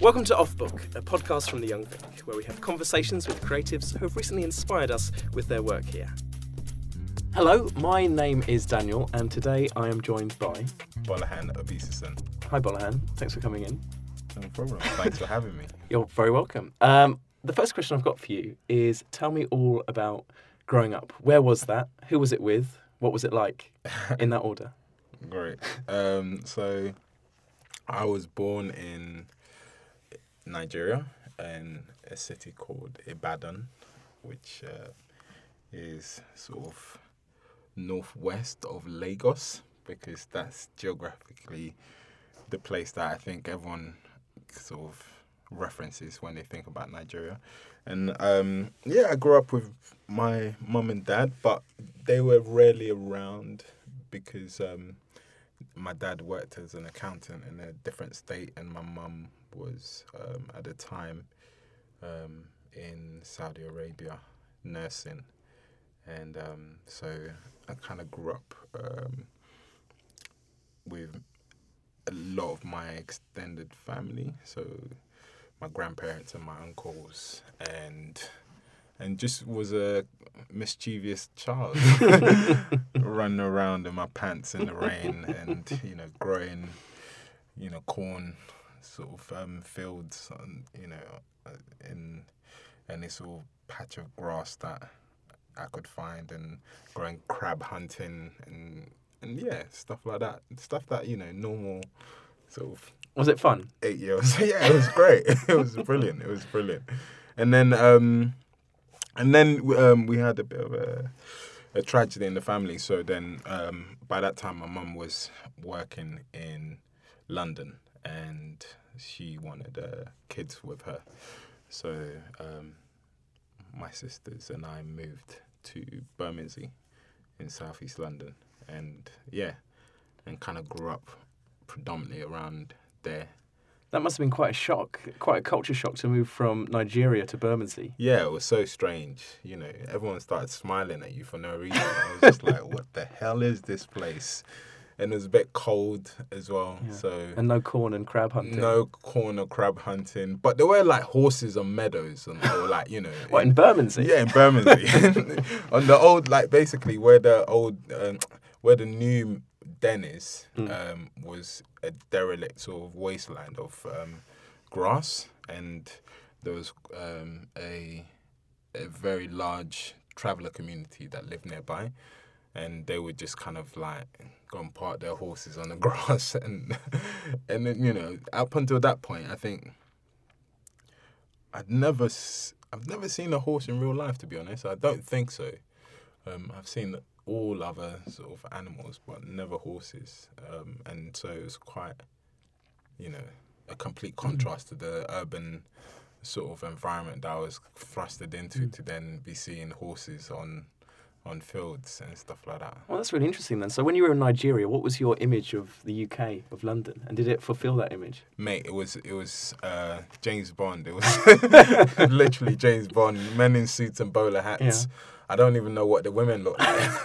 Welcome to Off Book, a podcast from the Young Vic, where we have conversations with creatives who have recently inspired us with their work here. Hello, my name is Daniel, and today I am joined by Gbolahan Obisesan. Hi Gbolahan. Thanks for coming in. No problem. Thanks for having me. You're very welcome. Um, the first question I've got for you is: Tell me all about growing up. Where was that? Who was it with? What was it like? In that order. Great. Um, so, I was born in Nigeria in a city called Ibadan, which uh, is sort of northwest of Lagos, because that's geographically the place that I think everyone sort of references when they think about Nigeria. And um, yeah, I grew up with my mum and dad, but they were rarely around because um, my dad worked as an accountant in a different state, and my mum was um, at the time um, in Saudi Arabia nursing. And um, so I kind of grew up um, with a lot of my extended family. So my grandparents and my uncles and and just was a mischievous child running around in my pants in the rain and you know growing you know corn sort of um, fields and, you know uh, in any sort of patch of grass that I could find and going crab hunting and and yeah stuff like that stuff that you know normal sort of Was it fun? eight years. yeah, it was great. it was brilliant. It was brilliant. And then, um, and then um, we had a bit of a, a tragedy in the family. So then, um, by that time, my mum was working in London, and she wanted uh, kids with her. So um, my sisters and I moved to Bermondsey in southeast London, and yeah, and kind of grew up predominantly around there. That must have been quite a shock, quite a culture shock to move from Nigeria to Bermondsey. Yeah, it was so strange. You know, everyone started smiling at you for no reason. I was just like, what the hell is this place? And it was a bit cold as well. Yeah. So And no corn and crab hunting. no corn or crab hunting. But there were like horses on meadows and or like, you know. What, in Bermondsey? Yeah, in Bermondsey. on the old, like basically where the old, um, where the new den is, Mm. um, was a derelict sort of wasteland of um, grass, and there was um, a a very large traveller community that lived nearby, and they would just kind of like go and park their horses on the grass, and and then you know up until that point, I think I'd never I've never seen a horse in real life. To be honest, I don't think so. Um, I've seen all other sort of animals, but never horses. Um, and so it was quite, you know, a complete contrast to the urban sort of environment that I was thrusted into to then be seeing horses on on fields and stuff like that. Well, that's really interesting then. So, when you were in Nigeria, what was your image of the UK, of London, and did it fulfil that image? Mate, it was it was uh, James Bond. It was literally James Bond, men in suits and bowler hats. I don't even know what the women look like.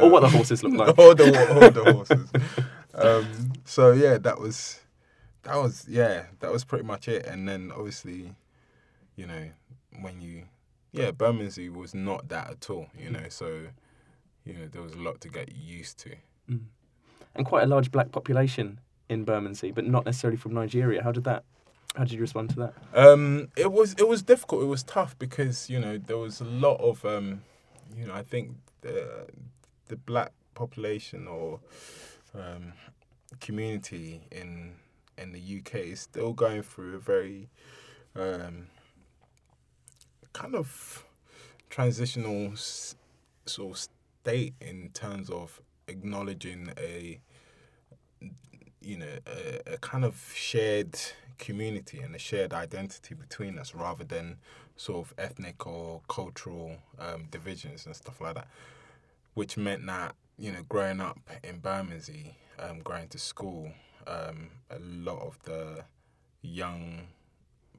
or what the horses look like? all the all the horses. Um, so yeah, that was that was yeah, that was pretty much it. And then obviously, you know, when you yeah, Bermondsey was not that at all. You know, so you know there was a lot to get used to. And quite a large black population in Bermondsey, but not necessarily from Nigeria. How did that? How did you respond to that? Um, it was it was difficult. It was tough because you know there was a lot of um, you know I think the the black population or um, community in in the UK is still going through a very um, kind of transitional sort of state in terms of acknowledging a you know a, a kind of shared community and a shared identity between us rather than sort of ethnic or cultural um, divisions and stuff like that which meant that you know growing up in Bermondsey um, going to school um, a lot of the young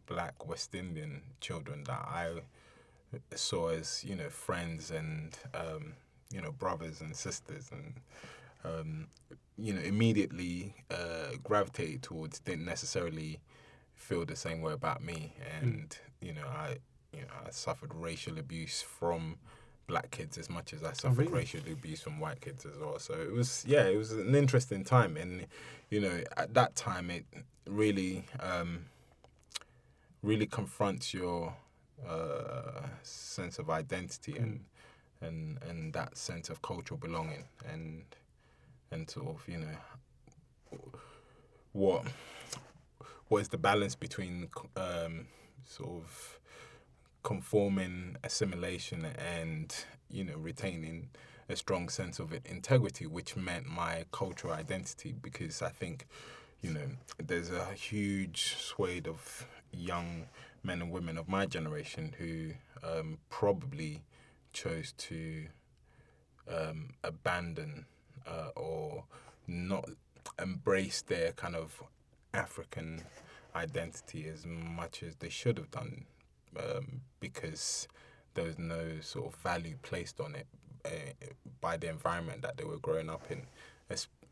black West Indian children that I saw as you know friends and um, you know brothers and sisters and um, you know immediately uh, gravitated towards didn't necessarily feel the same way about me, and you know, I you know I suffered racial abuse from black kids as much as I suffered really? racial abuse from white kids as well. So it was yeah, it was an interesting time, and you know, at that time it really um, really confronts your uh, sense of identity and and and that sense of cultural belonging and and sort of you know what what is the balance between um, sort of conforming assimilation and you know retaining a strong sense of integrity which meant my cultural identity? Because i think you know there's a huge swathe of young men and women of my generation who um, probably chose to um, abandon uh, or not embrace their kind of African identity as much as they should have done um, because there was no sort of value placed on it uh, by the environment that they were growing up in,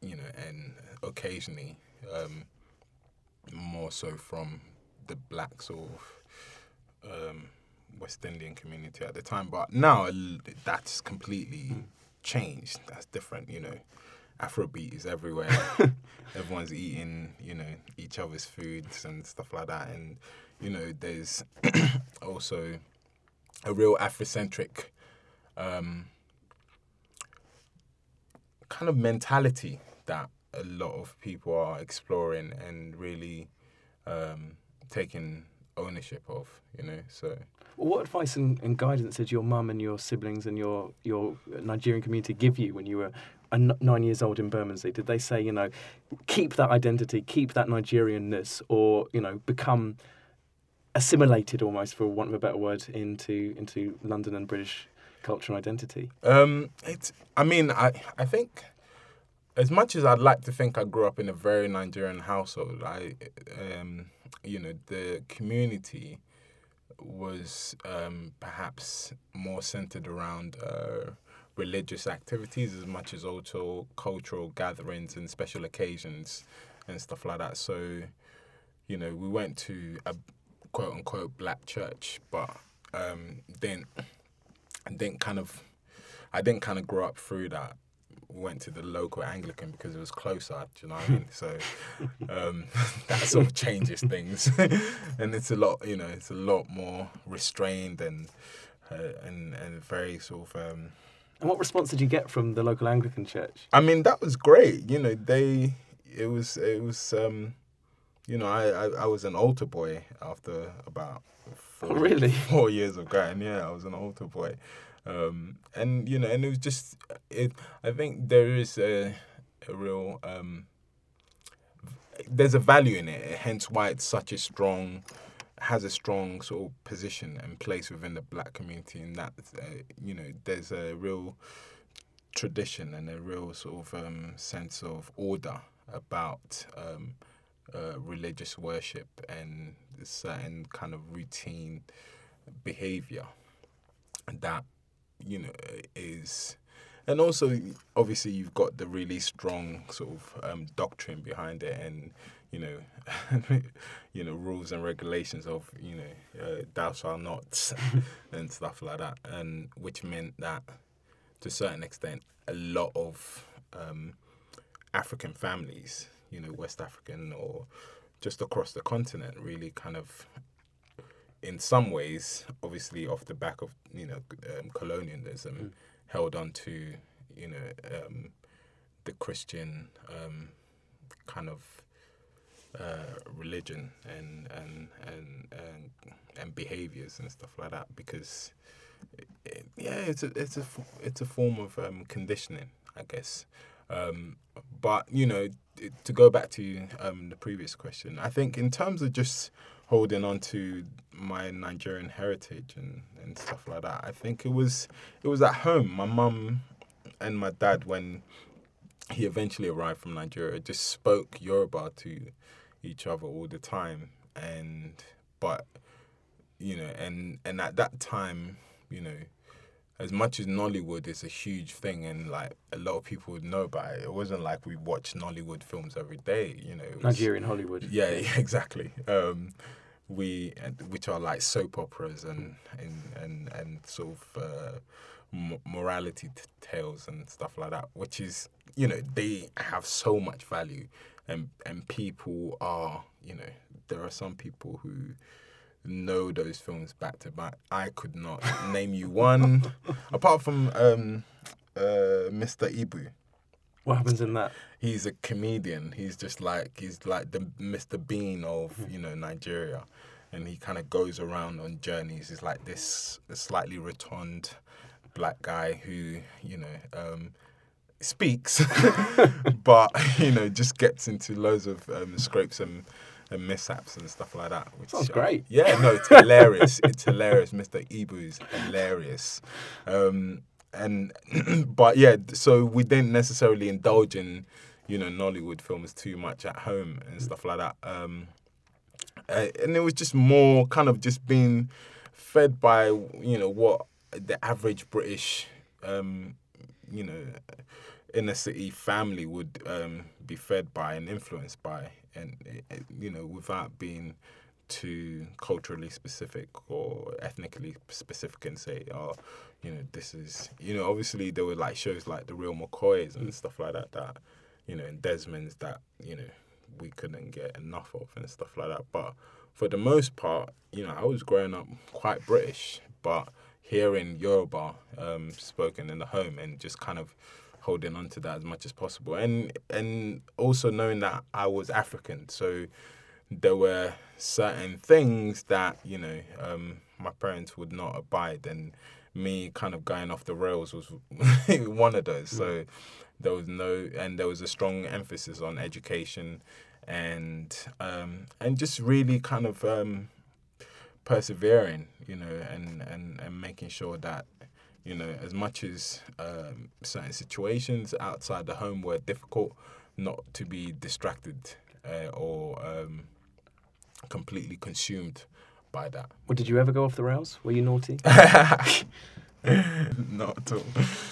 you know, and occasionally um, more so from the black sort of um, West Indian community at the time. But now that's completely mm. changed. That's different, you know. Afrobeat is everywhere. Everyone's eating, you know, each other's foods and stuff like that. And, you know, there's also a real Afrocentric um, kind of mentality that a lot of people are exploring and really um, taking ownership of, you know. So, well, what advice and, and, guidance did your mum and your siblings and your your Nigerian community give you when you were nine years old in Bermondsey? Did they say, you know, keep that identity, keep that Nigerianness, or you know, become assimilated almost, for want of a better word, into into London and British culture and identity? Um, it's. I mean, I I think as much as I'd like to think I grew up in a very Nigerian household, I, um, you know, the community was um, perhaps more centered around uh, religious activities as much as also cultural gatherings and special occasions and stuff like that. So, you know, we went to a quote unquote black church, but um, didn't didn't kind of I didn't kind of grow up through that went to the local Anglican because it was closer. Do you know what I mean? So um, that sort of changes things, and it's a lot. You know, it's a lot more restrained and uh, and and very sort of. Um, and what response did you get from the local Anglican church? I mean, that was great. You know, they it was it was. Um, you know, I, I, I was an altar boy after about four, oh, really? four years of going. Yeah, I was an altar boy. Um, and you know, and it was just it. I think there is a, a real um, there's a value in it. Hence, why it's such a strong has a strong sort of position and place within the black community. In that, uh, you know, there's a real tradition and a real sort of um, sense of order about um, uh, religious worship and certain kind of routine behavior that you know, is and also obviously you've got the really strong sort of um, doctrine behind it and you know you know rules and regulations of you know uh, thou shalt not and stuff like that. And which meant that to a certain extent a lot of um, african families you know west african or just across the continent really kind of in some ways, obviously off the back of you know um, colonialism, mm. held on to you know um, the Christian um, kind of uh, religion and and and and, and behaviors and stuff like that because it, yeah, it's a it's a it's a form of um, conditioning, I guess. Um, but you know, to go back to um, the previous question, I think in terms of just holding on to my Nigerian heritage and, and stuff like that. I think it was it was at home. My mum and my dad, when he eventually arrived from Nigeria, just spoke Yoruba to each other all the time. And but you know, and and at that time, you know, as much as Nollywood is a huge thing and like a lot of people would know about it, it wasn't like we watched Nollywood films every day. You know, was- Nigerian Hollywood. yeah, yeah, exactly. Um, we which are like soap operas and and and, and sort of uh, mo- morality t- tales and stuff like that. Which is you know they have so much value, and and people are you know there are some people who know those films back to back. I could not name you one apart from um, uh, Mr. Ibu What happens in that? he's a comedian. He's just like he's like the Mr. Bean of you know Nigeria, and he kind of goes around on journeys. He's like this slightly rotund black guy who you know um, speaks, but you know just gets into loads of um, scrapes and. And mishaps and stuff like that. Which Sounds great. yeah, no, it's hilarious. it's hilarious. Mr. Ibu's hilarious. Um, and but yeah, so we didn't necessarily indulge in, you know, Nollywood films too much at home and stuff like that. Um, and it was just more kind of just being fed by you know what the average British, um, you know, inner city family would um, be fed by and influenced by, and uh, you know, without being too culturally specific or ethnically specific and say, oh, you know, this is, you know, obviously there were like shows like The Real McCoys and stuff like that, that, you know, and Desmond's that, you know, we couldn't get enough of and stuff like that. But for the most part, you know, I was growing up quite British, but hearing Yoruba um, spoken in the home and just kind of holding on to that as much as possible. And and also knowing that I was African. So there were certain things that you know um, my parents would not abide, and me kind of going off the rails was one of those. So there was no, and there was a strong emphasis on education, and um, and just really kind of um, persevering, you know, and, and and making sure that you know as much as um, certain situations outside the home were difficult, not to be distracted uh, or um, completely consumed by that. Well, did you ever go off the rails? Were you naughty? Not at all.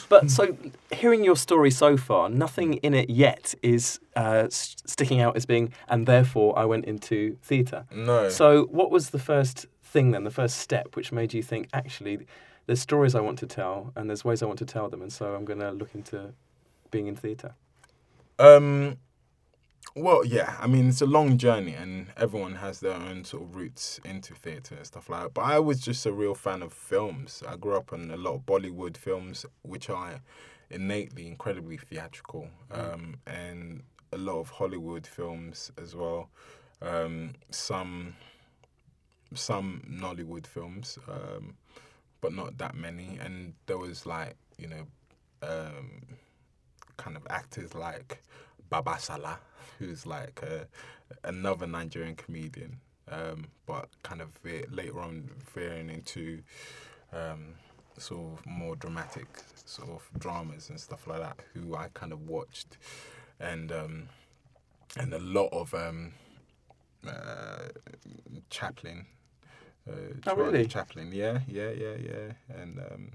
But so, hearing your story so far, nothing in it yet is uh, s- sticking out as being, and therefore I went into theatre. No. So, what was the first thing then, the first step, which made you think, actually, there's stories I want to tell, and there's ways I want to tell them, and so I'm going to look into being in theatre? Um, well, yeah. I mean, it's a long journey, and everyone has their own sort of roots into theatre and stuff like that. But I was just a real fan of films. I grew up on a lot of Bollywood films, which are innately incredibly theatrical, um, and a lot of Hollywood films as well. Um, some some Nollywood films, um, but not that many. And there was like you know. Um, kind of actors like Baba Sala, who's like a, another Nigerian comedian, um, but kind of ve- later on veering into um, sort of more dramatic sort of dramas and stuff like that, who I kind of watched, and um, and a lot of um, uh, Chaplin. Uh, Oh, really? Chaplin, yeah, yeah, yeah, yeah, and um,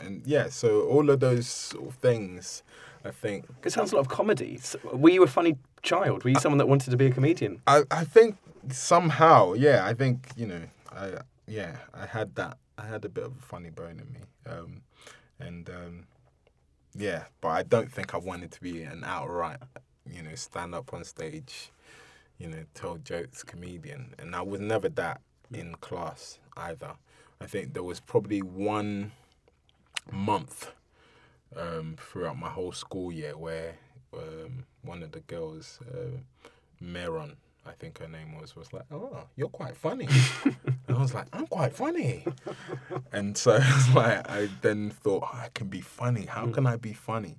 and yeah, so all of those sort of things, I think It sounds a lot of comedy. Were you a funny child? Were you someone that wanted to be a comedian? I, I think somehow, yeah, I think you know, I yeah, I had that. I had a bit of a funny bone in me, um, and um, yeah, but I don't think I wanted to be an outright, you know, stand up on stage, you know, tell jokes comedian, and I was never that in class either. I think there was probably one month um, throughout my whole school year where um, one of the girls, uh, Meron, I think her name was, was like, "Oh, you're quite funny," and I was like, "I'm quite funny," and so it's like I then thought, oh, "I can be funny. How can I be funny?"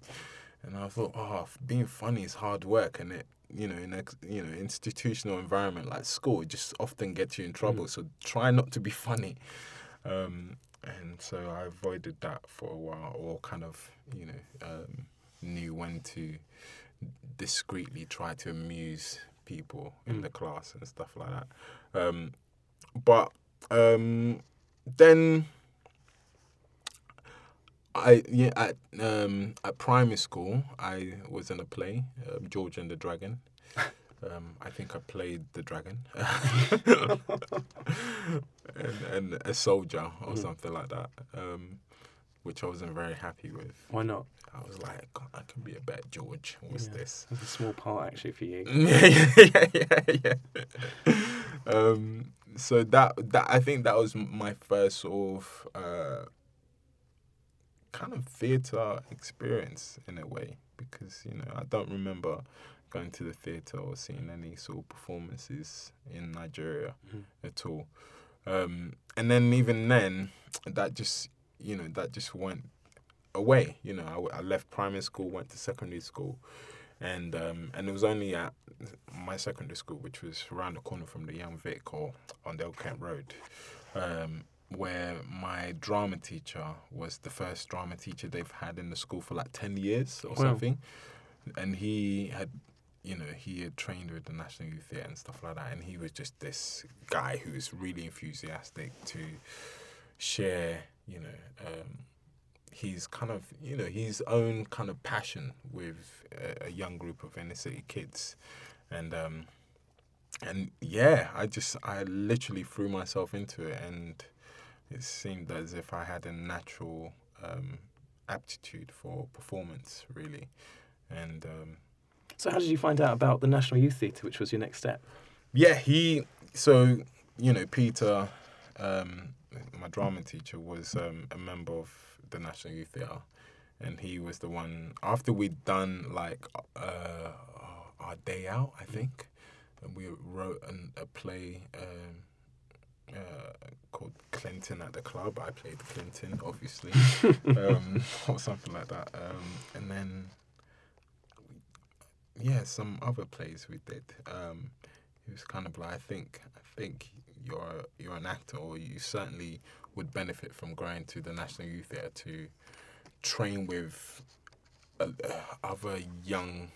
And I thought, "Oh, being funny is hard work, and it." You know, in a you know institutional environment like school, it just often gets you in trouble. So try not to be funny. Um, and so I avoided that for a while, or kind of, you know, um, knew when to discreetly try to amuse people in the class and stuff like that. Um, but um, then I yeah at um at primary school I was in a play, um, George and the Dragon. Um, I think I played the dragon and, and a soldier or Mhm. something like that, um, which I wasn't very happy with. Why not? I was like, "God, I can be a bad George. What's Yeah. this? That's a small part actually for you. yeah, yeah, yeah, yeah. Um, so that that I think that was my first sort of uh, kind of theatre experience in a way because you know I don't remember going to the theatre or seeing any sort of performances in Nigeria Mhm. at all. Um, and then even then, that just you know that just went away. You know, I, I left primary school, went to secondary school, and um, and it was only at my secondary school, which was around the corner from the Young Vic or on Old Kent Road, um, where my drama teacher was the first drama teacher they've had in the school for like ten years or Wow. something, and he had. You know, he had trained with the National Youth Theatre and stuff like that, and he was just this guy who was really enthusiastic to share, you know, um, his kind of, you know, his own kind of passion with a, a young group of inner city kids, and um, and yeah, I just I literally threw myself into it, and it seemed as if I had a natural um, aptitude for performance, really, and. Um, So how did you find out about the National Youth Theatre, which was your next step? Yeah, he. So you know, Peter, um, my drama teacher, was um, a member of the National Youth Theatre, and he was the one after we'd done like uh, our day out, I think, and we wrote an, a play. Um, uh, called Clinton at the club. I played Clinton, obviously, um, or something like that. Um, and then, yeah, some other plays we did. Um, he was kind of like, I think, I think you're you're an actor, or you certainly would benefit from going to the National Youth Theatre to train with uh, other young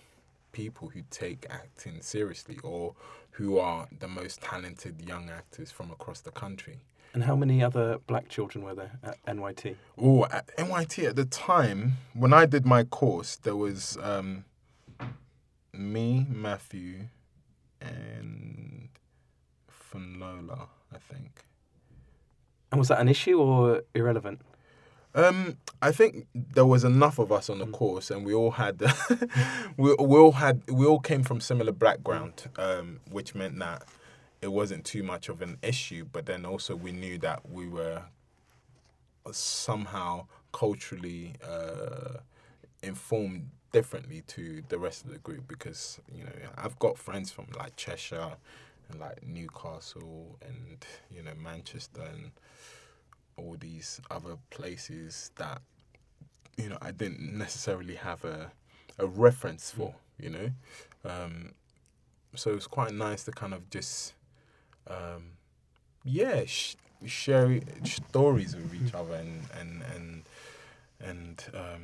people who take acting seriously, or who are the most talented young actors from across the country. And how many other black children were there at NYT? Oh, at NYT at the time when I did my course, there was um, me, Matthew, and Funola, I think. And was that an issue or irrelevant? Um, I think there was enough of us on the Mm. course, and we all had, we, we all had, we all came from similar background, um, which meant that it wasn't too much of an issue. But then also we knew that we were somehow culturally uh, informed differently to the rest of the group because you know I've got friends from like Cheshire and like Newcastle and you know Manchester and all these other places that you know I didn't necessarily have a a reference for you know? Um, so it's quite nice to kind of just um, yeah sh- share stories with each other and and and and um,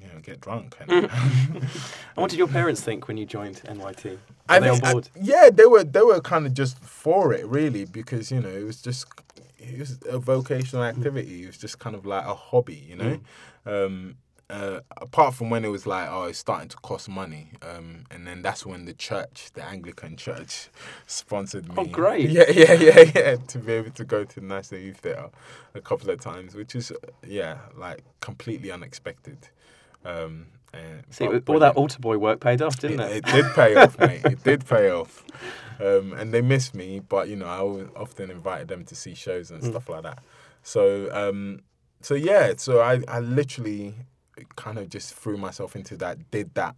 you know get drunk and And what did your parents think when you joined NYT? Were I they on think- I- yeah, they were they were kind of just for it really because you know it was just it was a vocational activity. It was just kind of like a hobby, you know. Um, uh, apart from when it was like oh it's starting to cost money, um, and then that's when the church, the Anglican church, sponsored me. Oh, great. Yeah, yeah, yeah, yeah. To be able to go to the National Youth Theatre a couple of times, which is yeah, like completely unexpected. Um, and, See, all that altar boy work paid off, didn't It, it? it did pay off, mate. It did pay off. Um, and they missed me, but you know, I often invited them to see shows and Mm. stuff like that. So, um, so yeah, so I, I literally kind of just threw myself into that, did that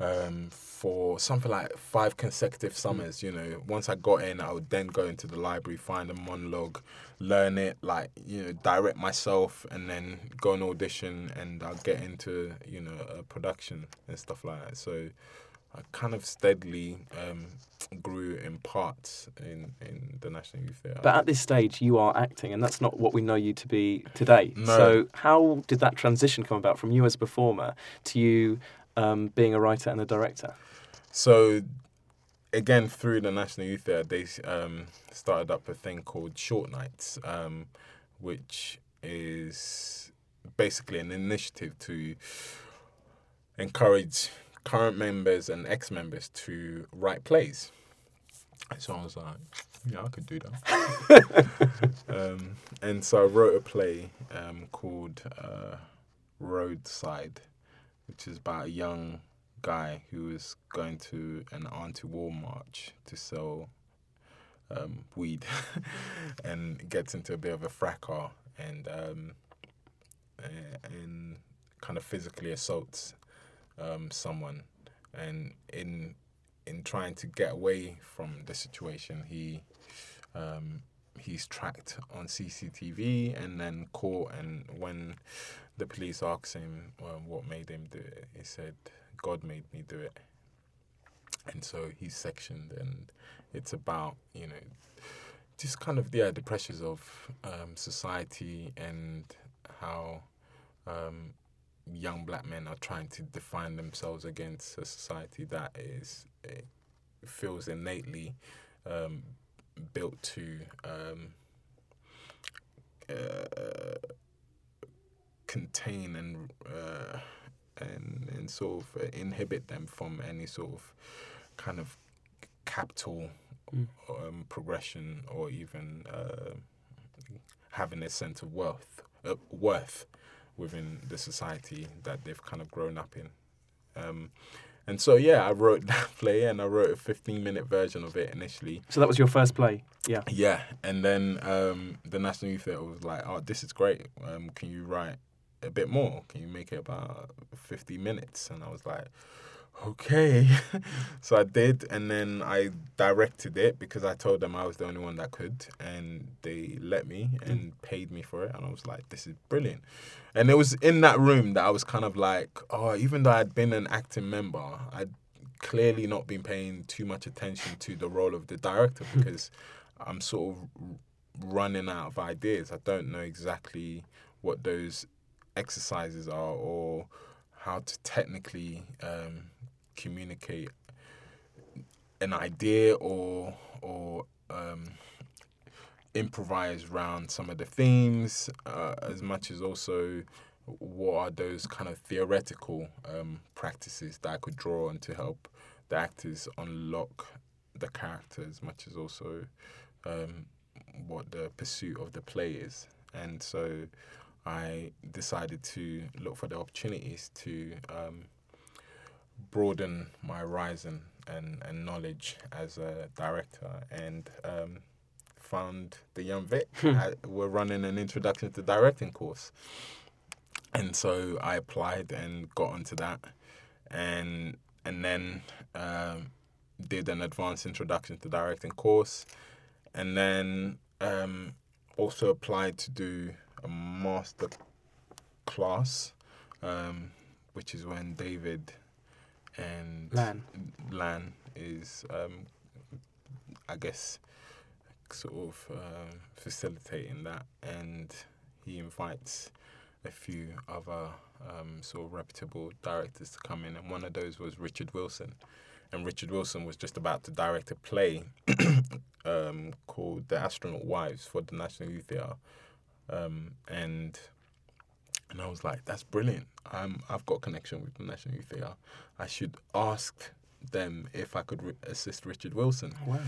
um, for something like five consecutive summers. You know, once I got in, I would then go into the library, find a monologue, learn it, like you know, direct myself, and then go and audition, and I'll get into you know a production and stuff like that. So. I kind of steadily um, grew in parts in, in the National Youth Theatre. But at this stage, you are acting, and that's not what we know you to be today. No. So, how did that transition come about from you as a performer to you um, being a writer and a director? So, again, through the National Youth Theatre, they um, started up a thing called Short Nights, um, which is basically an initiative to encourage current members and ex-members to write plays. So I was like, yeah, I could do that. um, and so I wrote a play um, called uh, Roadside, which is about a young guy who is going to an anti-war march to sell um, weed and gets into a bit of a fracas and um, and kind of physically assaults um, someone. And in in trying to get away from the situation he um, he's tracked on CCTV and then caught and when the police asked him what made him do it he said God made me do it. And so he's sectioned and it's about you know just kind of yeah the pressures of um, society and how um, young black men are trying to define themselves against a society that is feels innately um, built to um, uh, contain and uh, and and sort of inhibit them from any sort of kind of capital Mm. um, progression or even uh, having a sense of worth uh, worth within the society that they've kind of grown up in. Um, and so yeah, I wrote that play and I wrote a 15 minute version of it initially. So that was your first play, yeah. Yeah, and then um, the National Youth Theatre was like, "Oh, this is great. Um, can you write a bit more? Can you make it about 50 minutes?" And I was like, "Okay." so I did, and then I directed it because I told them I was the only one that could, and they let me and mm. paid me for it, and I was like, "This is brilliant." And it was in that room that I was kind of like, "Oh, even though I'd been an acting member, I'd clearly not been paying too much attention to the role of the director hmm. because I'm sort of running out of ideas. I don't know exactly what those exercises are or how to technically um, communicate an idea or or um, improvise around some of the themes uh, as much as also what are those kind of theoretical um, practices that I could draw on to help the actors unlock the character as much as also um, what the pursuit of the play is. And so I decided to look for the opportunities to um, broaden my horizon and, and knowledge as a director and um, found the Young Vic. I, we're running an introduction to directing course. And so I applied and got onto that. And and then um, did an advanced introduction to directing course, and then um, also applied to do a master class, um, which is when David and Lan. Lan is, um, I guess, sort of um facilitating that, and he invites a few other um, sort of reputable directors to come in, and one of those was Richard Wilson. And Richard Wilson was just about to direct a play um, called The Astronaut Wives for the National Youth Theatre. Um, and and I was like, that's brilliant. I'm, I've got connection with the National Youth Theatre. I should ask them if I could re- assist Richard Wilson. Wow.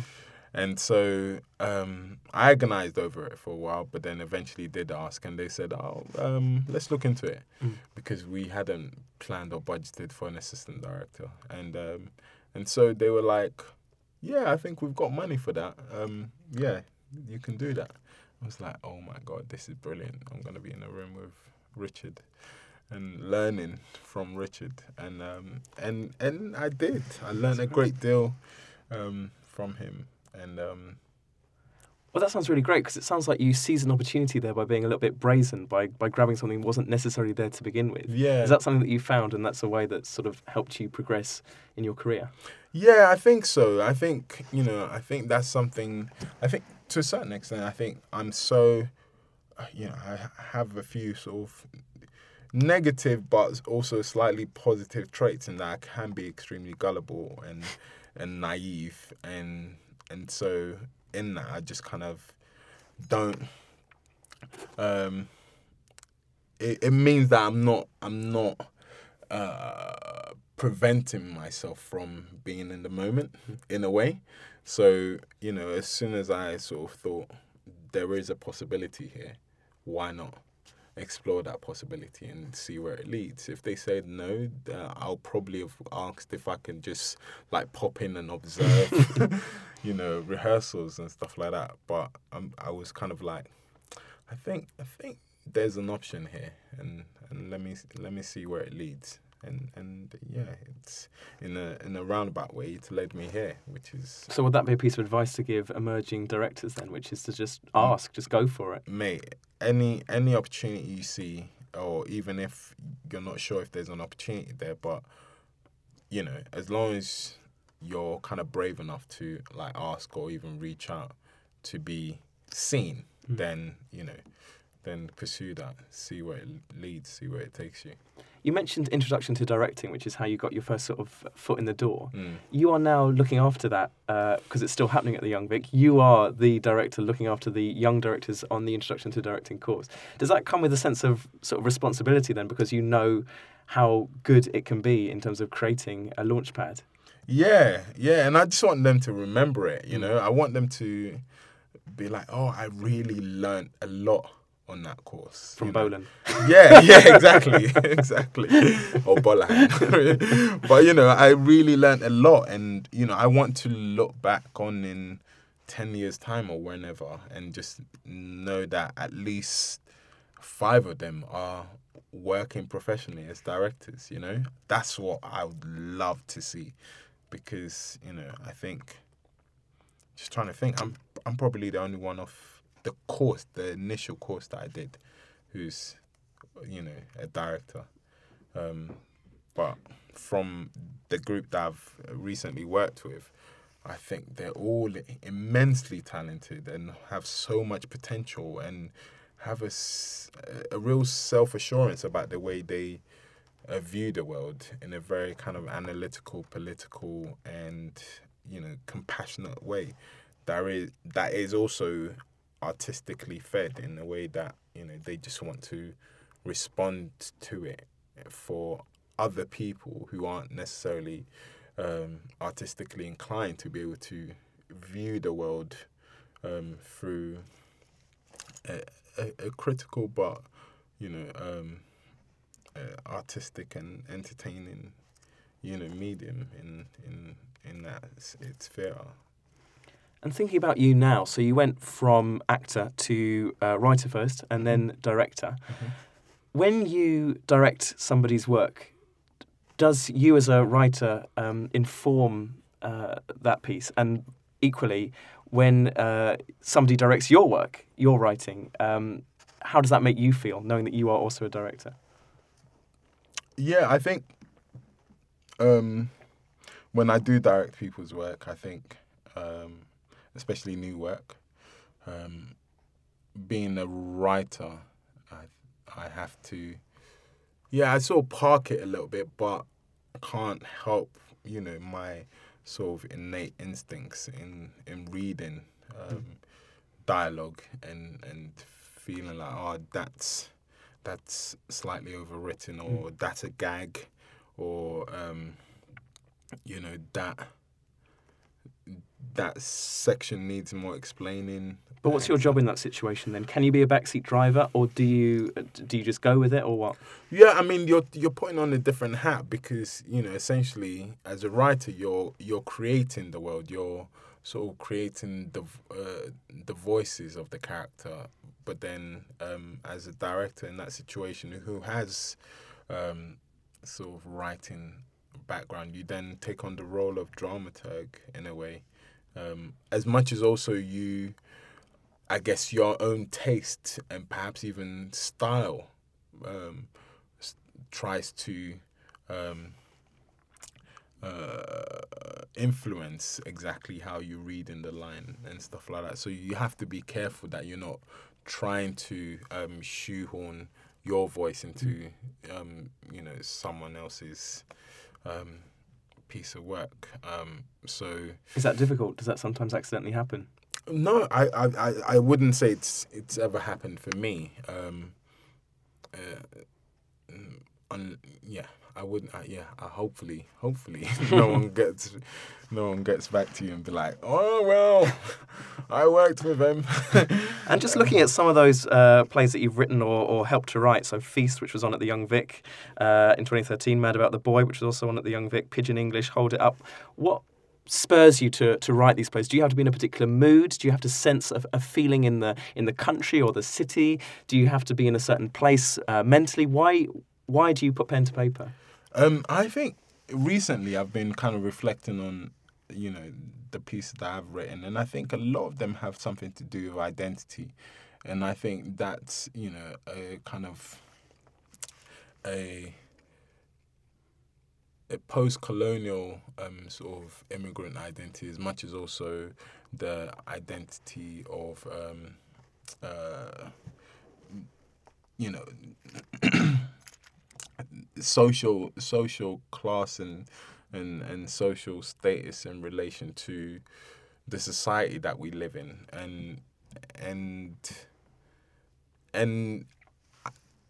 And so um, I agonized over it for a while, but then eventually did ask, and they said, "Oh, um, let's look into it," Mm. because we hadn't planned or budgeted for an assistant director, and um, and so they were like, "Yeah, I think we've got money for that. Um, yeah, you can do that." I was like, "Oh my god, this is brilliant! I'm gonna be in a room with Richard." And learning from Richard, and um, and and I did. I learned a great deal um, from him, and um, Well, that sounds really great because it sounds like you seized an opportunity there by being a little bit brazen, by, by grabbing something that wasn't necessarily there to begin with. yeah, Is that something that you found and that's a way that sort of helped you progress in your career? yeah, I think so. I think you know, I think that's something. I think to a certain extent, I think I'm so, uh, you know, I have a few sort of negative but also slightly positive traits in that I can be extremely gullible and and naive and and so in that I just kind of don't um it, it means that I'm not I'm not uh, preventing myself from being in the moment in a way. So you know, as soon as I sort of thought there is a possibility here, why not explore that possibility and see where it leads? If they said no, uh, I'll probably have asked if I can just like pop in and observe, you know, rehearsals and stuff like that. But um, I was kind of like, I think I think there's an option here, and and let me let me see where it leads and and yeah, it's in a in a roundabout way it's led me here, which is So would that be a piece of advice to give emerging directors then, which is to just ask, just go for it? mate. Any any opportunity you see, or even if you're not sure if there's an opportunity there, but you know, as long as you're kind of brave enough to like ask or even reach out to be seen, hmm. then you know, then pursue that, see where it leads, see where it takes you. You mentioned introduction to directing, which is how you got your first sort of foot in the door. Mm. You are now looking after that because it's still happening at the Young Vic. You are the director looking after the young directors on the introduction to directing course. Does that come with a sense of sort of responsibility then, because you know how good it can be in terms of creating a launchpad? Yeah, yeah, and I just want them to remember it. You know, I want them to be like, "Oh, I really learned a lot on that course From? Bolan. Yeah, yeah, exactly, exactly. Or Bola. but you know, I really learned a lot, and you know, I want to look back on in ten years' time or whenever, and just know that at least five of them are working professionally as directors. You know, that's what I would love to see, because you know, I think. Just trying to think, I'm I'm probably the only one of the course, the initial course that I did, who's you know a director. Um, but from the group that i've recently worked with i think they're all immensely talented and have so much potential and have a, a real self-assurance about the way they uh, view the world in a very kind of analytical political and you know compassionate way. That is that is also artistically fed in a way that you know they just want to respond to it for other people who aren't necessarily um, artistically inclined to be able to view the world um, through a, a, a critical but you know um, uh, artistic and entertaining you know medium in in in that its sphere. And thinking about you now, so you went from actor to uh, writer first and then director. When you direct somebody's work, does you as a writer um, inform uh, that piece? And equally, when uh, somebody directs your work, your writing, um, how does that make you feel, knowing that you are also a director? Yeah, I think um, when I do direct people's work, I think, um, especially new work, um, being a writer, I I have to, yeah, I sort of park it a little bit, but I can't help, you know, my sort of innate instincts in in reading um, dialogue and and feeling like, oh, that's that's slightly overwritten or that's a gag or um, you know that that section needs more explaining But what's your job in that situation then? Can you be a backseat driver, or do you do you just go with it, or what? yeah i mean you're you're putting on a different hat because you know essentially as a writer you're you're creating the world you're sort of creating the uh, the voices of the character but then um, as a director in that situation who has um, sort of writing background you then take on the role of dramaturg in a way um, as much as also you i guess your own taste and perhaps even style um, s- tries to um, uh, influence exactly how you read in the line and stuff like that. So you have to be careful that you're not trying to um, shoehorn your voice into um, you know someone else's um, piece of work. Um, so is that difficult? Does that sometimes accidentally happen? No, I I, I wouldn't say it's it's ever happened for me. Um, uh, on, yeah, I wouldn't. Uh, yeah, uh, hopefully, hopefully, no one gets, no one gets back to you and be like, "Oh well, I worked with him." and just looking at some of those uh, plays that you've written or, or, helped to write, so Feast, which was on at the Young Vic uh, in 2013, Mad About the Boy, which was also on at the Young Vic, Pigeon English, Hold It Up. What spurs you to, to write these plays? Do you have to be in a particular mood? Do you have to sense a, a feeling in the in the country or the city? Do you have to be in a certain place uh, mentally? Why why do you put pen to paper? Um, I think recently I've been kind of reflecting on, you know, the pieces that I've written, and I think a lot of them have something to do with identity, and I think that's you know a kind of a a post-colonial um, sort of immigrant identity, as much as also the identity of um, uh, you know social social class and and and social status in relation to the society that we live in. And and and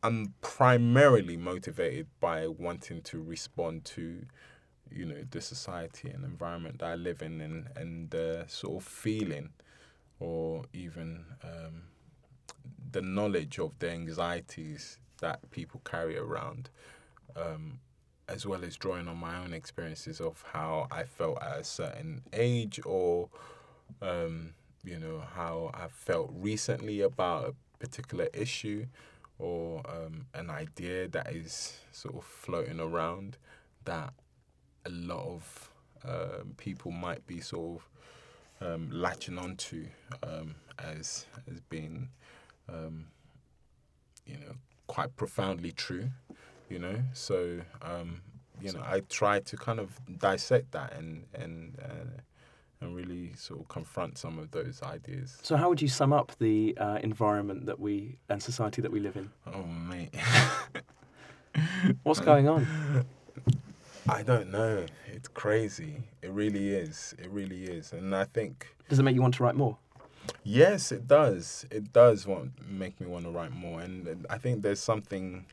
I'm primarily motivated by wanting to respond to you know the society and environment that I live in and and the sort of feeling or even um, the knowledge of the anxieties that people carry around um, as well as drawing on my own experiences of how I felt at a certain age or, um, you know, how I felt recently about a particular issue or um, an idea that is sort of floating around that a lot of um, people might be sort of um, latching onto um, as as being, um, you know, quite profoundly true you know. So um, you know, I try to kind of dissect that and and uh, and really sort of confront some of those ideas. So, how would you sum up the uh, environment that we and society that we live in? Oh, mate. What's going on? I don't know. It's crazy. It really is. It really is. And I think. Does it make you want to write more? Yes, it does. It does want make me want to write more. And I think there's something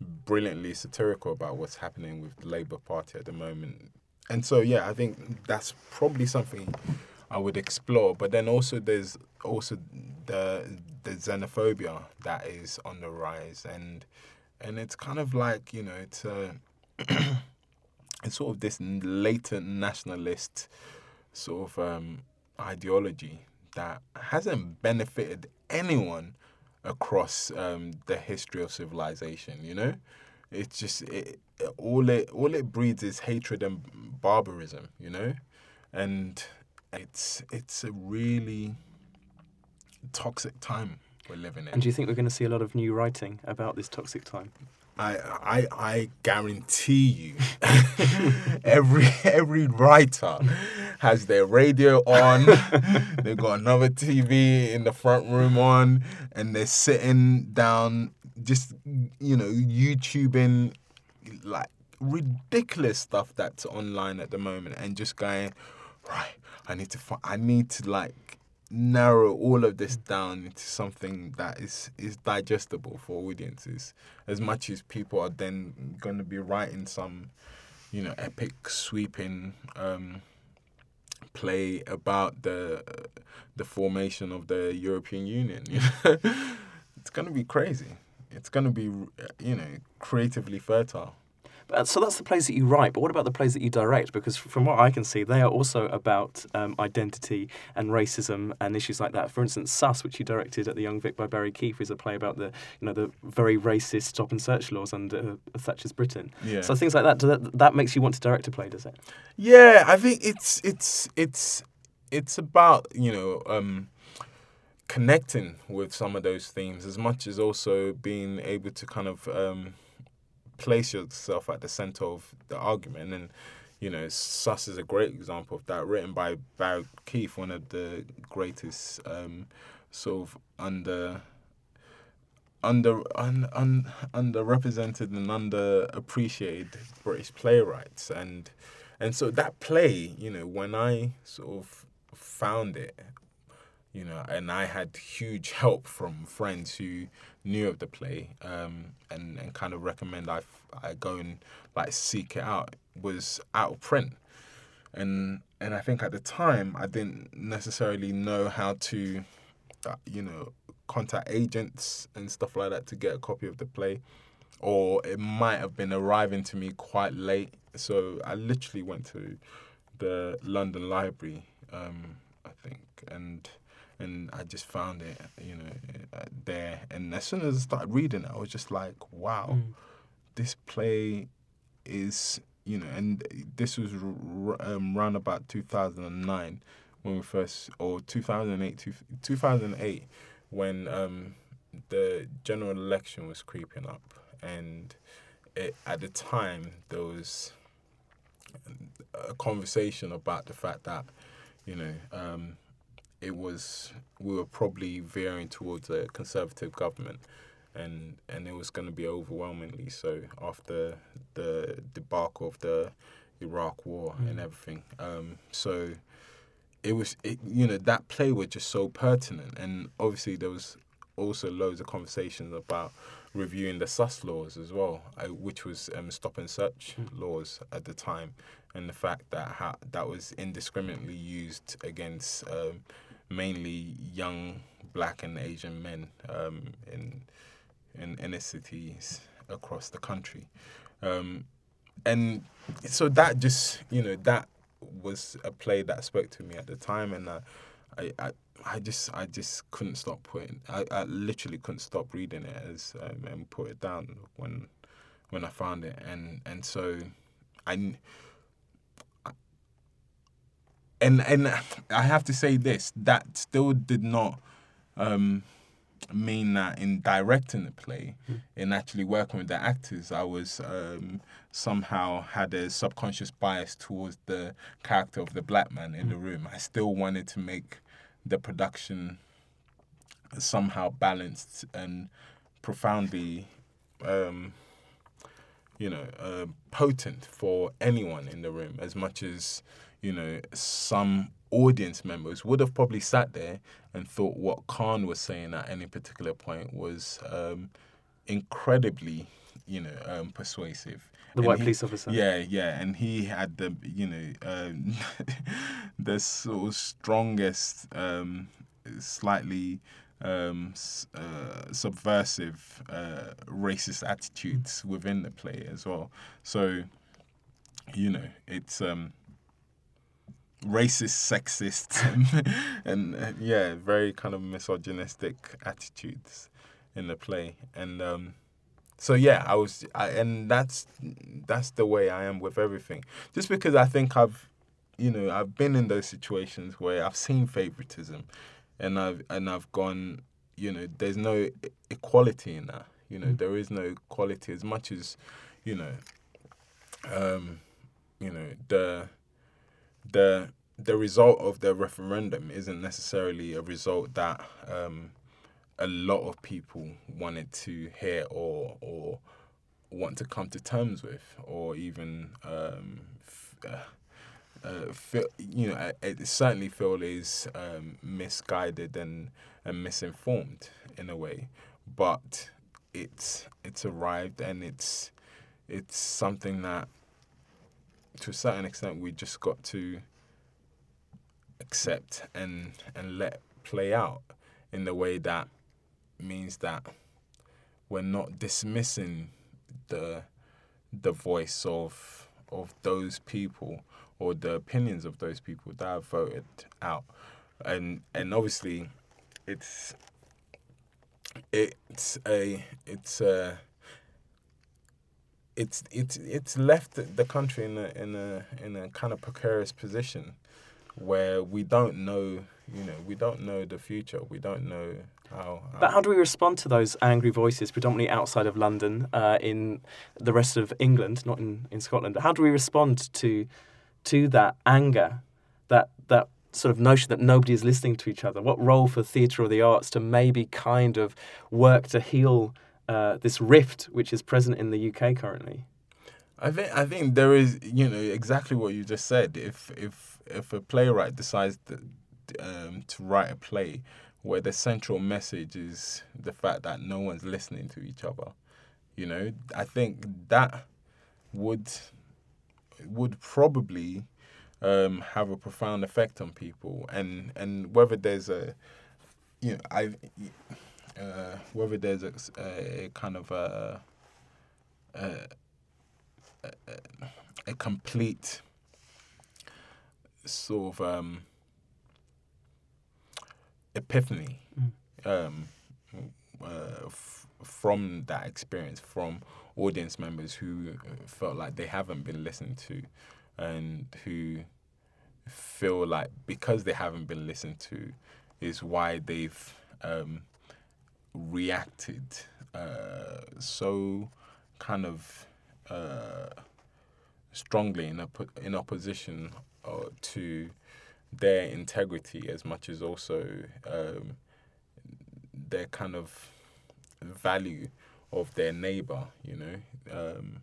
brilliantly satirical about what's happening with the Labour Party at the moment. And so, yeah, I think that's probably something I would explore. But then also, there's also the the xenophobia that is on the rise, and and it's kind of like you know, it's a it's sort of this latent nationalist sort of um, ideology that hasn't benefited anyone across um, the history of civilization. You know, it's just it, all it all it breeds is hatred and barbarism. You know, and it's it's a really toxic time we're living in. And do you think we're going to see a lot of new writing about this toxic time? I I I guarantee you, every every writer has their radio on. They've got another TV in the front room on, and they're sitting down, just you know, YouTubing like ridiculous stuff that's online at the moment, and just going, right. I need to. find. I need to like narrow all of this down into something that is is digestible for audiences. As much as people are then going to be writing some you know epic sweeping um, play about the the formation of the European Union you know? it's going to be crazy. It's going to be you know creatively fertile so that's the plays that you write, but what about the plays that you direct? Because from what I can see, they are also about um, identity and racism and issues like that. For instance, Sus, which you directed at the Young Vic by Barrie Keeffe, is a play about the you know the very racist stop and search laws under uh, Thatcher's Britain. Yeah. So things like that, that that makes you want to direct a play, does it? Yeah, I think it's it's it's it's about you know. Um, connecting with some of those themes as much as also being able to kind of um, place yourself at the center of the argument. And, you know, Sus is a great example of that, written by Barrie Keeffe, one of the greatest um, sort of under under un, un, underrepresented and underappreciated British playwrights and and so that play you know when I sort of found it you know, and I had huge help from friends who knew of the play um, and and kind of recommend I I go and like seek it out was out of print, and and I think at the time I didn't necessarily know how to, uh, you know, contact agents and stuff like that to get a copy of the play, or it might have been arriving to me quite late. So I literally went to the London Library, um, I think, and and I just found it, you know, uh, there. And as soon as I started reading it, I was just like, wow, Mm. this play is, you know, and this was um, round about 2009 when we first, or 2008, two, 2008 when um, the general election was creeping up. And it, at the time, there was a conversation about the fact that, you know, um, it was we were probably veering towards a conservative government, and and it was going to be overwhelmingly so after the debacle of the Iraq War and everything. Um, so it was it, you know that play was just so pertinent, and obviously there was also loads of conversations about reviewing the sus laws as well, uh, which was um, stop and search laws at the time, and the fact that how, that was indiscriminately used against um, mainly young black and Asian men um, in in inner cities across the country, um, and so that just you know that was a play that spoke to me at the time, and uh, I, I I just I just couldn't stop putting I, I literally couldn't stop reading it as um, and put it down when when I found it, and and so I. And and I have to say this that still did not um, mean that in directing the play, in actually working with the actors, I was um, somehow had a subconscious bias towards the character of the black man in the room. I still wanted to make the production somehow balanced and profoundly, um, you know, uh, potent for anyone in the room, as much as you know some audience members would have probably sat there and thought what Karn was saying at any particular point was um, incredibly, you know, um, persuasive. The And white he- police officer. Yeah, yeah, and he had the, you know, um, the sort of strongest, um, slightly um, uh, subversive, uh, racist attitudes within the play as well. So, you know, it's um, racist, sexist, and, and yeah, very kind of misogynistic attitudes in the play, and um, so yeah, I was, I, and that's that's the way I am with everything. Just because I think I've, you know, I've been in those situations where I've seen favoritism, and I've and I've gone, you know, there's no equality in that. You know, there is no equality as much as, you know, um, you know the the the result of the referendum isn't necessarily a result that um, a lot of people wanted to hear or or want to come to terms with, or even um, f- uh, uh, feel, you know, I, I certainly feel is um, misguided and, and misinformed in a way, but it's it's arrived and it's it's something that to a certain extent we just got to accept and and let play out in the way that means that we're not dismissing the the voice of of those people or the opinions of those people that have voted out. And and obviously it's it's a it's a it's it's it's left the country in a in a in a kind of precarious position where we don't know you know we don't know the future we don't know how, how But how do we respond to those angry voices, predominantly outside of London, uh, in the rest of England, not in, in Scotland? How do we respond to to that anger, that that sort of notion that nobody is listening to each other? What role for theatre or the arts to maybe kind of work to heal uh, this rift which is present in the UK currently? I think I think there is you know exactly what you just said. If if if a playwright decides that um, to write a play where the central message is the fact that no one's listening to each other. You know, I think that would would probably um, have a profound effect on people, and and whether there's a you know I uh, whether there's a, a kind of a, a, a, a complete sort of um, epiphany um, uh, f- from that experience from audience members who felt like they haven't been listened to and who feel like because they haven't been listened to is why they've um, reacted uh, so kind of uh, strongly in op- in opposition uh, to their integrity as much as also um, their kind of value of their neighbor. You know, um,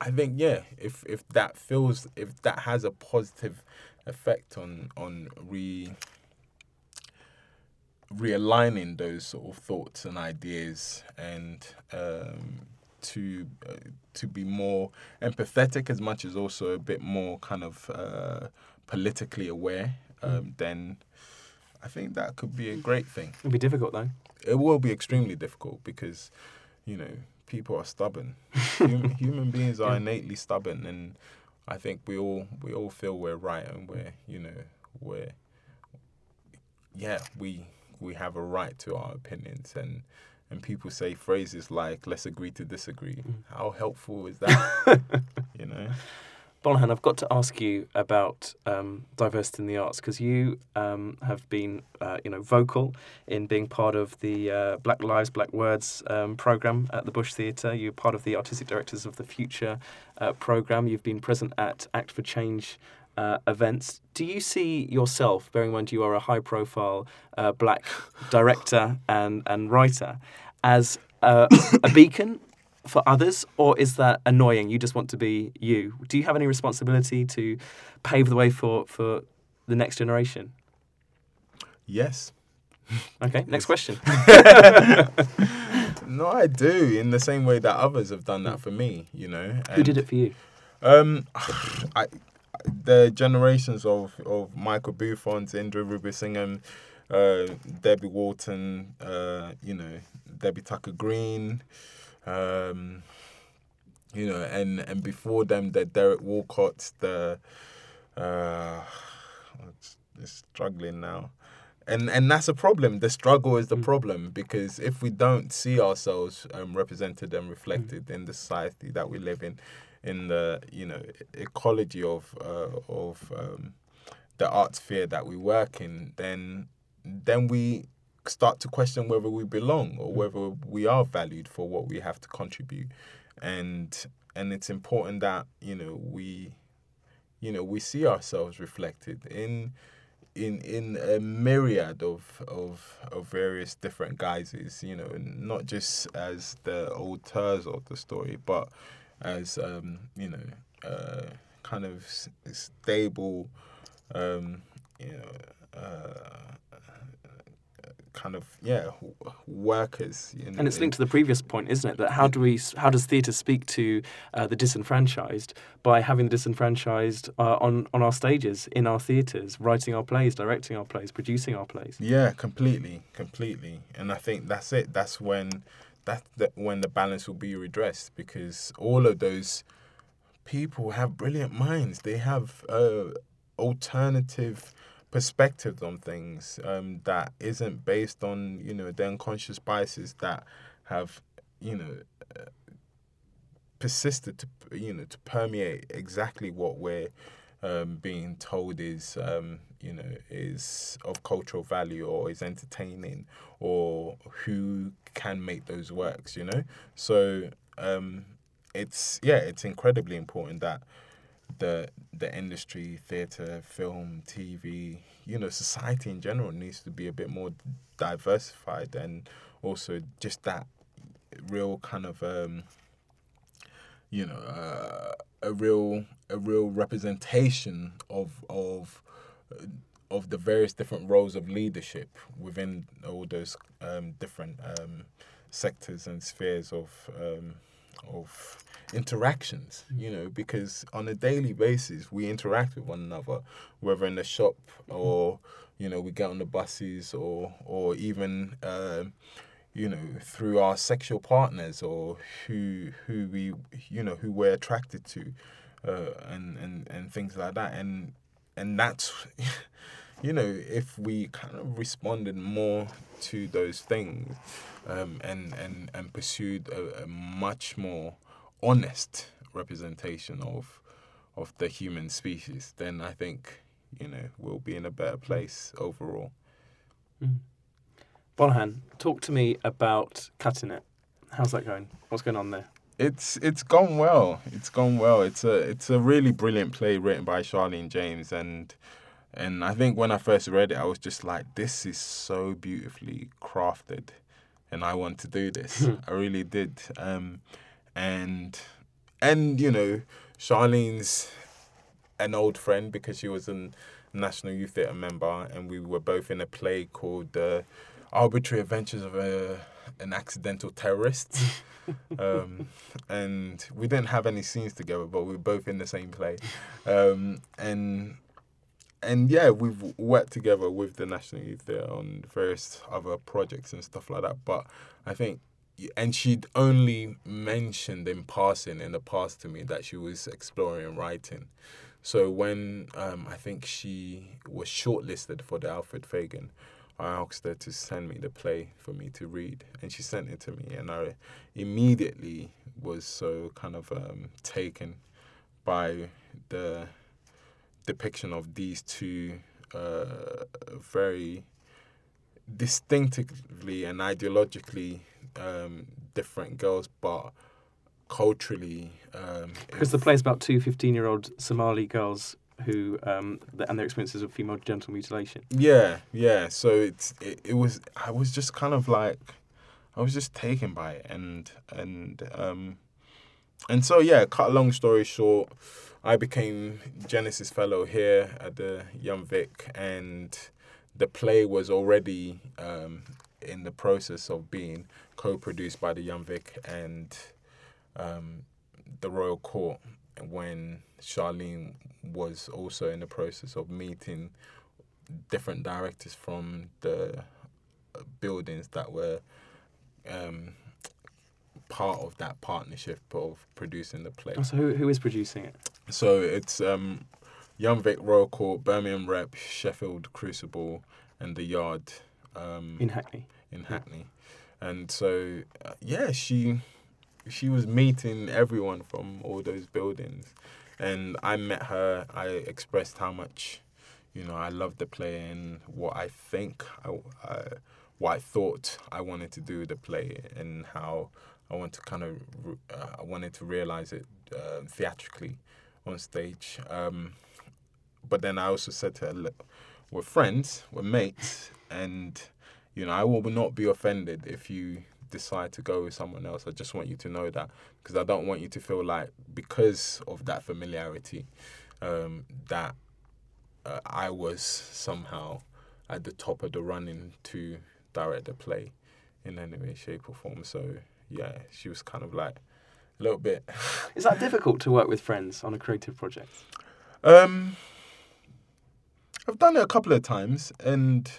I think yeah, if if that feels if that has a positive effect on on re realigning those sort of thoughts and ideas and um, to uh, to be more empathetic as much as also a bit more kind of uh, politically aware, um, then I think that could be a great thing. It'd be difficult though. It will be extremely difficult because, you know, people are stubborn. human, human beings are Yeah. innately stubborn, and I think we all we all feel we're right and we're you know we're yeah we we have a right to our opinions and and people say phrases like let's agree to disagree. How helpful is that? you know. Gbolahan, I've got to ask you about um, diversity in the arts because you um, have been, uh, you know, vocal in being part of the uh, Black Lives, Black Words um, program at the Bush Theatre. You're part of the artistic directors of the Future uh, program. You've been present at Act for Change. Uh, events. Do you see yourself, bearing in mind you are a high-profile uh, black director and, and writer, as a, a beacon for others, or is that annoying? You just want to be you. Do you have any responsibility to pave the way for, for the next generation? Yes. Okay, next question. No, I do in the same way that others have done that for me. You know. Who did it for you? Um, I, the generations of, of Michael Buffongs, Indhu Rubasingham, uh, Debbie Walton, uh, you know, Debbie Tucker Green, um, you know, and, and before them, the Derek Walcott, the uh, it's, it's struggling now. And, and that's a problem. The struggle is the problem because if we don't see ourselves um, represented and reflected in the society that we live in, in the you know ecology of uh, of um, the art sphere that we work in, then then we start to question whether we belong or whether we are valued for what we have to contribute, and and it's important that you know we you know we see ourselves reflected in in in a myriad of of of various different guises you know not just as the auteurs of the story but as um, you know, uh, kind of s- stable, um, you know, uh, kind of yeah, w- workers. You know, And it's in- linked to the previous point, isn't it? That how do we, how does theatre speak to uh, the disenfranchised by having the disenfranchised uh, on on our stages, in our theatres, writing our plays, directing our plays, producing our plays? Yeah, completely, completely. And I think that's it. That's when that, that when the balance will be redressed because all of those people have brilliant minds. They have uh, alternative perspectives on things um, that isn't based on you know the unconscious biases that have you know uh, persisted to you know to permeate exactly what we're um, being told is um, you know is of cultural value or is entertaining or who can make those works you know? So um, it's yeah it's incredibly important that the the industry theater film tv you know society in general needs to be a bit more diversified and also just that real kind of um, you know uh, a real a real representation of of uh, of the various different roles of leadership within all those um, different um, sectors and spheres of um, of interactions. You know, because on a daily basis we interact with one another, whether in the shop or you know we get on the buses or or even. um you know through our sexual partners or who who we you know who we're attracted to uh, and and and things like that. And and that's you know if we kind of responded more to those things um, and and and pursued a, a much more honest representation of of the human species then i think you know we'll be in a better place overall Gbolahan, talk to me about cutting it. How's that going? What's going on there? It's it's gone well. It's gone well. It's a it's a really brilliant play written by Charlene James and and I think when I first read it I was just like this is so beautifully crafted and I want to do this. I really did. Um and and you know Charlene's an old friend because she was a National Youth Theatre member and we were both in a play called uh, Arbitrary Adventures of a, an Accidental Terrorist. um, and we didn't have any scenes together, but we were both in the same play. Um, and and yeah, we've worked together with the National Youth Theatre on various other projects and stuff like that. But I think, and she'd only mentioned in passing in the past to me that she was exploring writing. So when um, I think she was shortlisted for the Alfred Fagon, I asked her to send me the play for me to read, and she sent it to me, and I immediately was so kind of um, taken by the depiction of these two uh, very distinctively and ideologically um, different girls, but culturally. Um, Because the play's about two 15 year old Somali girls who um, and their experiences of female genital mutilation. Yeah, yeah. So it's it, it was I was just kind of like I was just taken by it and and um and so yeah, cut a long story short, I became Genesis Fellow here at the Young Vic and the play was already um, in the process of being co-produced by the Young Vic and um, the Royal Court when Charlene was also in the process of meeting different directors from the uh, buildings that were um, part of that partnership of producing the play. Oh, so who, who is producing it? So it's um, Young Vic, Royal Court, Birmingham Rep, Sheffield Crucible, and the Yard um, In Hackney. in Hackney. And so, uh, yeah, she she was meeting everyone from all those buildings, and I met her. I expressed how much, you know, I loved the play and what I think, I, what I thought I wanted to do with the play, and how I want to kind of, uh, I wanted to realize it uh, theatrically on stage. Um, but then I also said to her, "Look, we're friends, we're mates, and you know, I will not be offended if you decide to go with someone else. I just want you to know that because I don't want you to feel like because of that familiarity um, that uh, I was somehow at the top of the running to direct the play in any way, shape, or form. So yeah, she was kind of like a little bit. Is that difficult to work with friends on a creative project? Um, I've done it a couple of times, and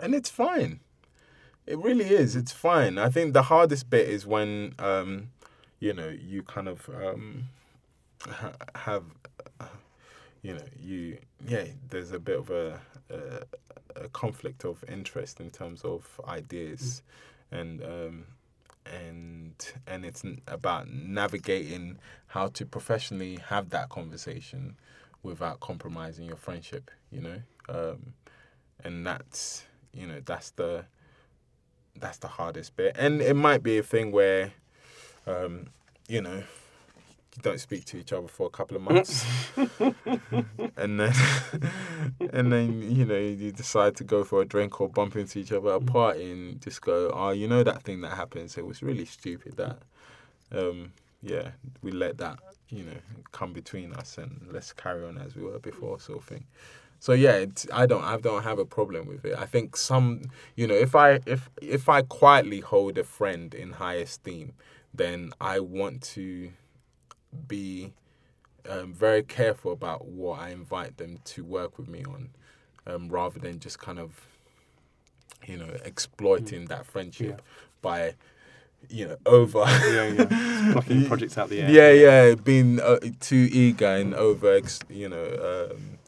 and it's fine. It really is. It's fine. I think the hardest bit is when um, you know you kind of um, ha- have uh, you know you yeah. There's a bit of a, a a conflict of interest in terms of ideas, and um, and and it's about navigating how to professionally have that conversation without compromising your friendship you know um, and that's you know that's the that's the hardest bit. And it might be a thing where um, you know you don't speak to each other for a couple of months. And then and then you know you decide to go for a drink or bump into each other at a party and just go oh you know that thing that happens? It was really stupid that um, yeah we let that you know come between us and let's carry on as we were before sort of thing so yeah, I don't I don't have a problem with it. I think some you know if I if if I quietly hold a friend in high esteem, then I want to be um, very careful about what I invite them to work with me on, um, rather than just kind of you know exploiting that friendship Yeah. by you know over yeah, yeah. Blocking projects out the air. yeah, yeah, being uh, too eager and over, you know, um,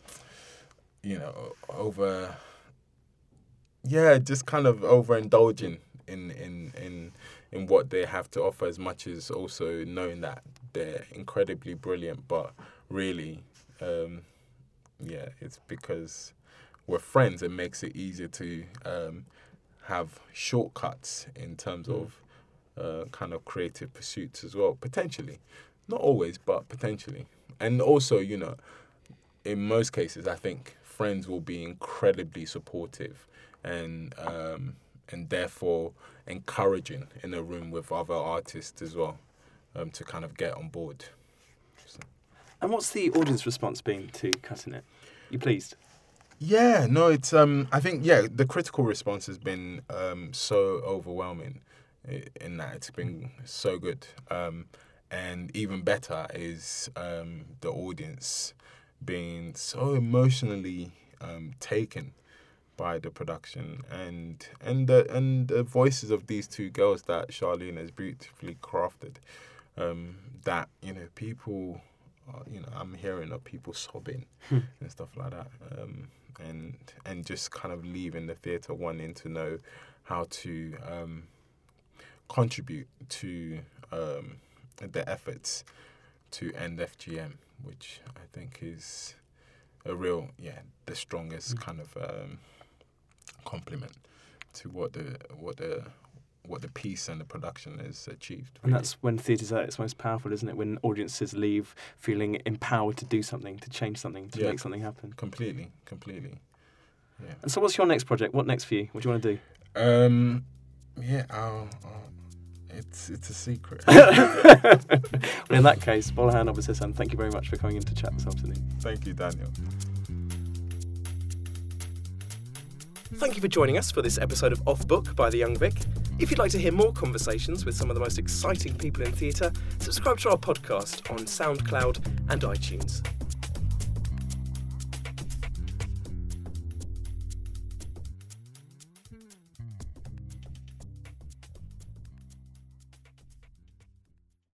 you know, over, yeah, just kind of overindulging in in in in what they have to offer, as much as also knowing that they're incredibly brilliant, but really, um, yeah, it's because we're friends. It makes it easier to um, have shortcuts in terms of uh, kind of creative pursuits as well, potentially. Not always, but potentially. And also, you know, in most cases, I think friends will be incredibly supportive and um, and therefore encouraging in a room with other artists as well um, to kind of get on board. And what's the audience response been to cutting it? You pleased? Yeah, no, it's um I think yeah, the critical response has been um so overwhelming in that it's been so good. Um and even better is um the audience being so emotionally um taken by the production and and the and the voices of these two girls that Charlene has beautifully crafted. Um that, you know, people uh, you know, I'm hearing of people sobbing and stuff like that. Um, and and just kind of leaving the theatre wanting to know how to um, contribute to um, the efforts to end FGM, which I think is a real yeah the strongest kind of um, compliment to what the what the what the piece and the production has achieved. And that's when theatre's at its most powerful, isn't it? When audiences leave feeling empowered to do something, to change something, to Yeah. make something happen. completely, completely. Yeah. And so, what's your next project? What next for you? What do you want to do? Um, yeah, I'll, I'll, it's it's a secret. well, in that case, Gbolahan Obisesan, thank you very much for coming in to chat this afternoon. Thank you, Daniel. Thank you for joining us for this episode of Off Book by The Young Vic. If you'd like to hear more conversations with some of the most exciting people in theatre, subscribe to our podcast on SoundCloud and iTunes.